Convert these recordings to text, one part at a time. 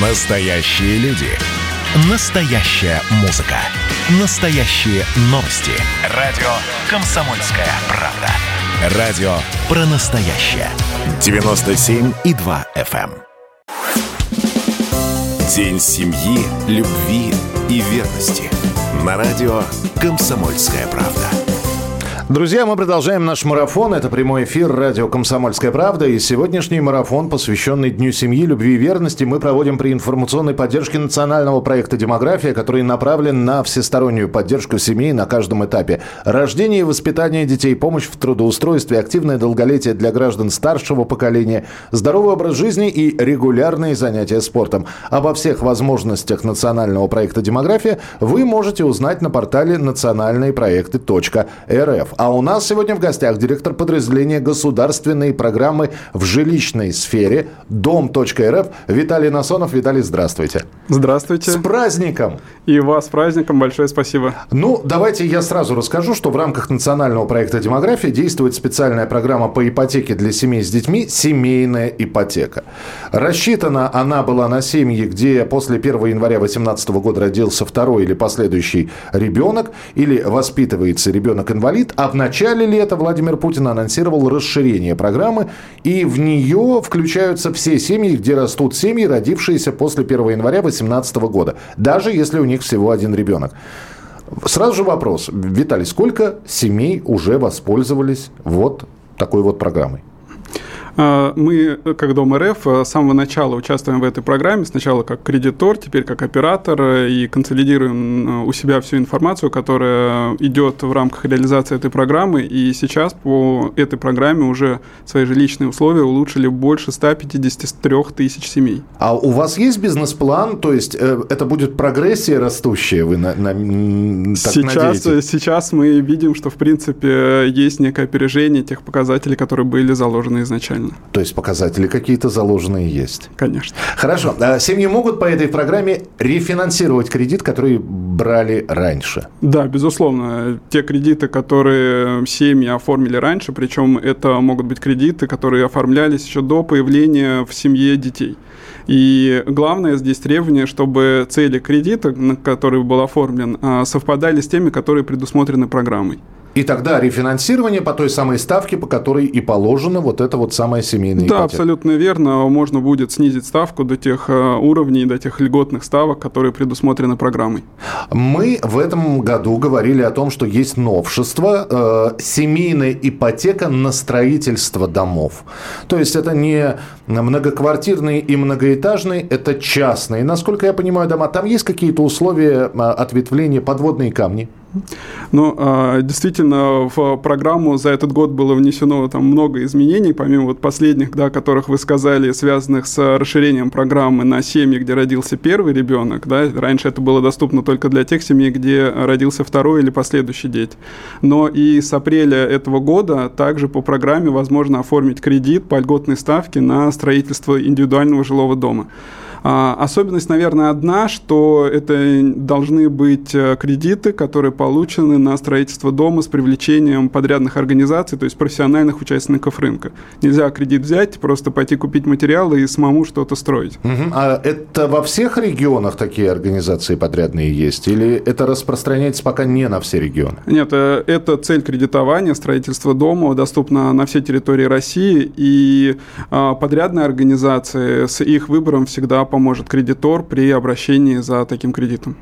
Настоящие люди. Настоящая музыка. Настоящие новости. Радио «Комсомольская правда». Радио про настоящее. 97,2 FM. эм. День семьи, любви и верности. На радио «Комсомольская правда». Друзья, мы продолжаем наш марафон. Это прямой эфир радио «Комсомольская правда». И сегодняшний марафон, посвященный Дню семьи, любви и верности, мы проводим при информационной поддержке национального проекта «Демография», который направлен на всестороннюю поддержку семей на каждом этапе. Рождение и воспитание детей, помощь в трудоустройстве, активное долголетие для граждан старшего поколения, здоровый образ жизни и регулярные занятия спортом. Обо всех возможностях национального проекта «Демография» вы можете узнать на портале национальные проекты.рф. А у нас сегодня в гостях директор подразделения государственной программы в жилищной сфере Дом.рф Виталий Насонов. Виталий, здравствуйте. Здравствуйте. С праздником! И вас с праздником. Большое спасибо. Ну, давайте я сразу расскажу, что в рамках национального проекта «Демография» действует специальная программа по ипотеке для семей с детьми «Семейная ипотека». Рассчитана она была на семьи, где после 1 января 2018 года родился второй или последующий ребенок, или воспитывается ребенок-инвалид, а в начале лета Владимир Путин анонсировал расширение программы, и в нее включаются все семьи, где растут семьи, родившиеся после 1 января 2018 года, даже если у них всего один ребенок. Сразу же вопрос. Виталий, сколько семей уже воспользовались вот такой вот программой? А, Мы, как Дом РФ, с самого начала участвуем в этой программе. Сначала как кредитор, теперь как оператор. И консолидируем у себя всю информацию, которая идет в рамках реализации этой программы. И сейчас по этой программе уже свои жилищные условия улучшили больше 153 тысяч семей. А у вас есть бизнес-план? То есть э, это будет прогрессия растущая? Вы на, на, так сейчас, надеетесь? сейчас мы видим, что в принципе есть некое опережение тех показателей, которые были заложены изначально. То есть показатели какие-то заложенные есть? Конечно. Хорошо. А Семьи могут по этой программе рефинансировать кредит, который брали раньше? Да, безусловно. Те кредиты, которые семьи оформили раньше, причем это могут быть кредиты, которые оформлялись еще до появления в семье детей. И главное здесь требование, чтобы цели кредита, на который был оформлен, а, совпадали с теми, которые предусмотрены программой. И тогда рефинансирование по той самой ставке, по которой и положено вот это вот самая семейная Да, ипотека. абсолютно верно. Можно будет снизить ставку до тех э, уровней, до тех льготных ставок, которые предусмотрены программой. Мы в этом году говорили о том, что есть новшество э, семейная ипотека на строительство домов. То есть это не многоквартирные и многоэтажные, это частные. Насколько я понимаю, дома. Там есть какие-то условия э, ответвления, подводные камни? Ну, а, действительно, в программу за этот год было внесено там много изменений, помимо вот последних, да, которых вы сказали, связанных с расширением программы на семьи, где родился первый ребенок. Да. Раньше это было доступно только для тех семей, где родился второй или последующий дети. Но и с апреля этого года также по программе возможно оформить кредит по льготной ставке на строительство индивидуального жилого дома. А, Особенность, наверное, одна, что это должны быть э, кредиты, которые получены на строительство дома с привлечением подрядных организаций, то есть профессиональных участников рынка. Нельзя кредит взять, просто пойти купить материалы и самому что-то строить. Мгм. А это во всех регионах такие организации подрядные есть? Или это распространяется пока не на все регионы? Нет, э, это цель кредитования, строительство дома доступно на всей территории России, и а, подрядные организации с их выбором всегда поможет кредитор при обращении за таким кредитом.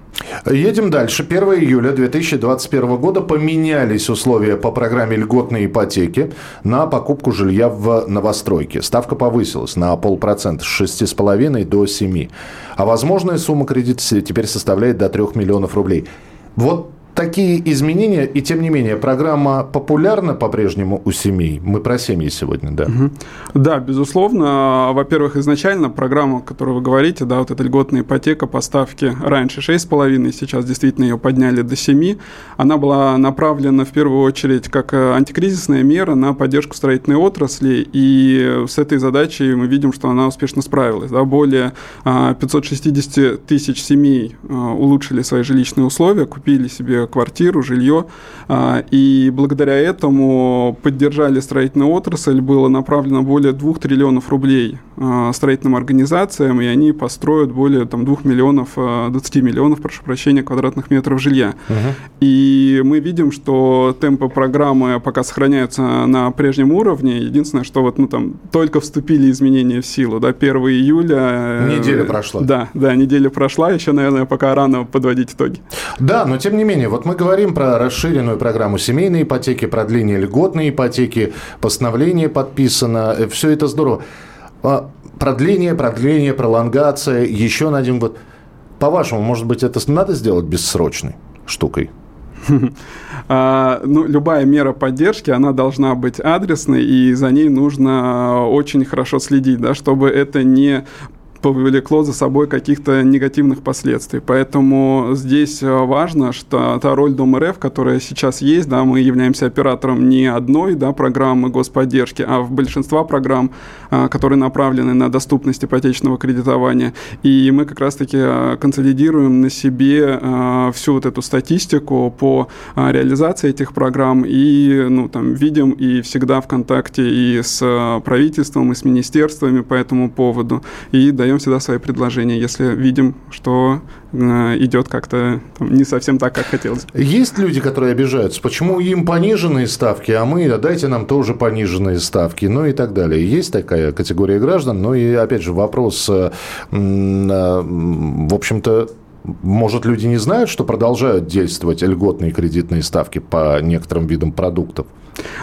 Едем дальше. 1 июля 2021 года поменялись условия по программе льготной ипотеки на покупку жилья в новостройке. Ставка повысилась на полпроцента с 6,5 до 7. А возможная сумма кредита теперь составляет до 3 миллионов рублей. Вот такие изменения, и тем не менее, программа популярна по-прежнему у семей. Мы про семьи сегодня, да. Да, безусловно. Во-первых, изначально программа, о которой вы говорите, да, вот эта льготная ипотека по ставке раньше 6,5, сейчас действительно ее подняли до 7. Она была направлена в первую очередь как э, антикризисная мера на поддержку строительной отрасли, и с этой задачей мы видим, что она успешно справилась. Да. Более а, 560 тысяч семей а, улучшили свои жилищные условия, купили себе квартиру, жилье. А, и благодаря этому поддержали строительную отрасль, было направлено более 2 триллионов рублей а, строительным организациям, и они построят более там, 2 миллионов, 20 миллионов, прошу прощения, квадратных метров жилья. Угу. И мы видим, что темпы программы пока сохраняются на прежнем уровне. Единственное, что вот ну, там только вступили изменения в силу. Да, 1 июля... Э, неделя прошла. Да, да, неделя прошла. Еще, наверное, пока рано подводить итоги. Да, но тем не менее, вот мы говорим про расширенную программу семейной ипотеки, продление льготной ипотеки, постановление подписано. Э, Все это здорово. А, продление, продление, пролонгация еще на один год. По-вашему, может быть, это надо сделать бессрочной штукой? А, ну, любая мера поддержки, она должна быть адресной, и за ней нужно очень хорошо следить, да, чтобы это не повлекло за собой каких-то негативных последствий. Поэтому здесь э, важно, что та роль Дом РФ, которая сейчас есть, да, мы являемся оператором не одной да, программы господдержки, а в большинства программ, э, которые направлены на доступность ипотечного кредитования. И мы как раз-таки э, консолидируем на себе всю вот эту статистику по реализации этих программ и ну, там, видим и всегда в контакте и с правительством, и с министерствами по этому поводу, и даем даем всегда свои предложения, если видим, что э, идет как-то не совсем так, как хотелось. Есть люди, которые обижаются, почему им пониженные ставки, а мы, дайте нам тоже пониженные ставки, ну и так далее. Есть такая категория граждан, но и, опять же, вопрос, э, э, в общем-то, может, люди не знают, что продолжают действовать льготные кредитные ставки по некоторым видам продуктов?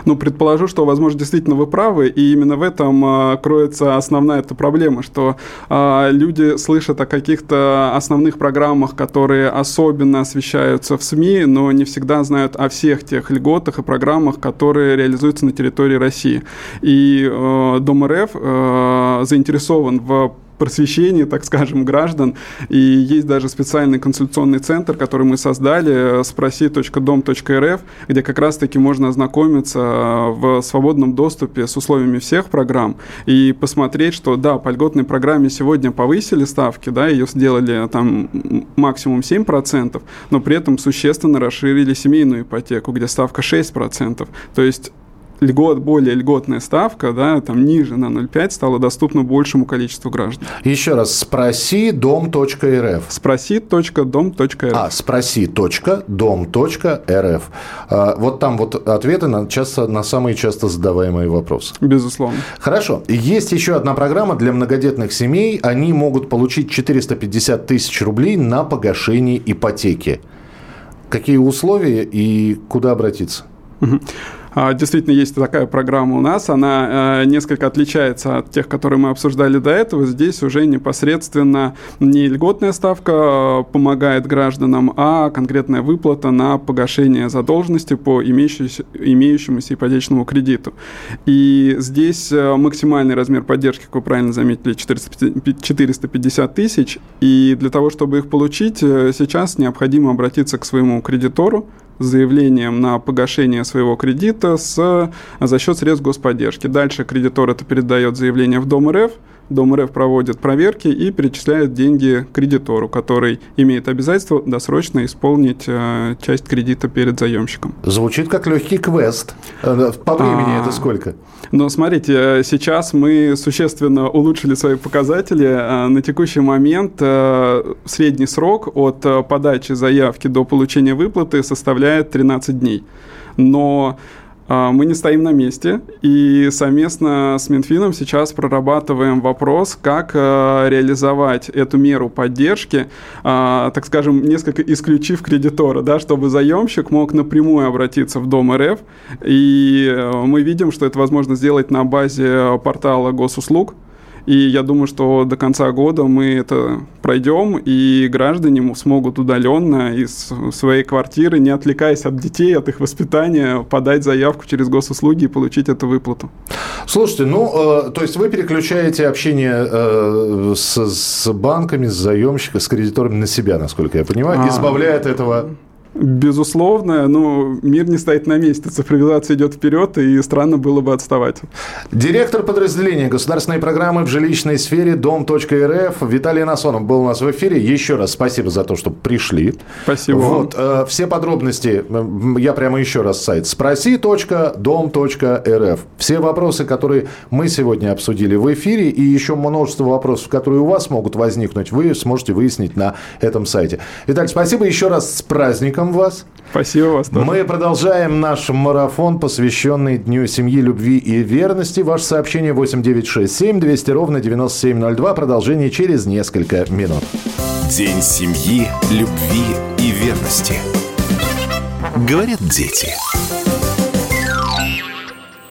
Ну, предположу, что, возможно, действительно вы правы, и именно в этом а, кроется основная эта проблема, что а, люди слышат о каких-то основных программах, которые особенно освещаются в СМИ, но не всегда знают о всех тех льготах и программах, которые реализуются на территории России. И а, Дом РФ а, заинтересован в просвещения, так скажем, граждан. И есть даже специальный консультационный центр, который мы создали, спроси.дом.рф, где как раз-таки можно ознакомиться в свободном доступе с условиями всех программ и посмотреть, что да, по льготной программе сегодня повысили ставки, да, ее сделали там максимум 7%, но при этом существенно расширили семейную ипотеку, где ставка 6%. То есть льгот, более льготная ставка, да, там ниже на 0,5 стала доступна большему количеству граждан. Еще раз, спроси дом.рф. Спроси.дом.рф. А, спроси.дом.рф. А, вот там вот ответы на, часто, на самые часто задаваемые вопросы. Безусловно. Хорошо. Есть еще одна программа для многодетных семей. Они могут получить 450 тысяч рублей на погашение ипотеки. Какие условия и куда обратиться? А, действительно, есть такая программа у нас. Она э, несколько отличается от тех, которые мы обсуждали до этого. Здесь уже непосредственно не льготная ставка э, помогает гражданам, а конкретная выплата на погашение задолженности по имеющемуся, имеющемуся ипотечному кредиту. И здесь э, максимальный размер поддержки, как вы правильно заметили, 450 тысяч. И для того, чтобы их получить, сейчас необходимо обратиться к своему кредитору, заявлением на погашение своего кредита с, за счет средств господдержки. Дальше кредитор это передает заявление в Дом РФ, Дом РФ проводит проверки и перечисляет деньги кредитору, который имеет обязательство досрочно исполнить э, часть кредита перед заемщиком. Звучит как легкий квест. Э, по времени а, это сколько? Ну, смотрите, э, сейчас мы существенно улучшили свои показатели. Э, на текущий момент э, средний срок от подачи заявки до получения выплаты составляет 13 дней. Но мы не стоим на месте, и совместно с Минфином сейчас прорабатываем вопрос, как а, реализовать эту меру поддержки, а, так скажем, несколько исключив кредитора, да, чтобы заемщик мог напрямую обратиться в Дом РФ, и мы видим, что это возможно сделать на базе портала госуслуг, и я думаю, что до конца года мы это пройдем, и граждане смогут удаленно из своей квартиры, не отвлекаясь от детей, от их воспитания, подать заявку через госуслуги и получить эту выплату. Слушайте, ну, э, то есть вы переключаете общение э, с, с банками, с заемщиками, с кредиторами на себя, насколько я понимаю, а... избавляя от этого Безусловно, но мир не стоит на месте, цифровизация идет вперед, и странно было бы отставать. Директор подразделения государственной программы в жилищной сфере Дом.рф Виталий Насонов был у нас в эфире. Еще раз спасибо за то, что пришли. Спасибо. Вот, э, все подробности, я прямо еще раз сайт спроси.дом.рф. Все вопросы, которые мы сегодня обсудили в эфире, и еще множество вопросов, которые у вас могут возникнуть, вы сможете выяснить на этом сайте. Виталий, спасибо еще раз с праздником вас. Спасибо вас тоже. Мы продолжаем наш марафон, посвященный Дню семьи, любви и верности. Ваше сообщение 8967 200 ровно 9702. Продолжение через несколько минут. День семьи, любви и верности. Говорят дети.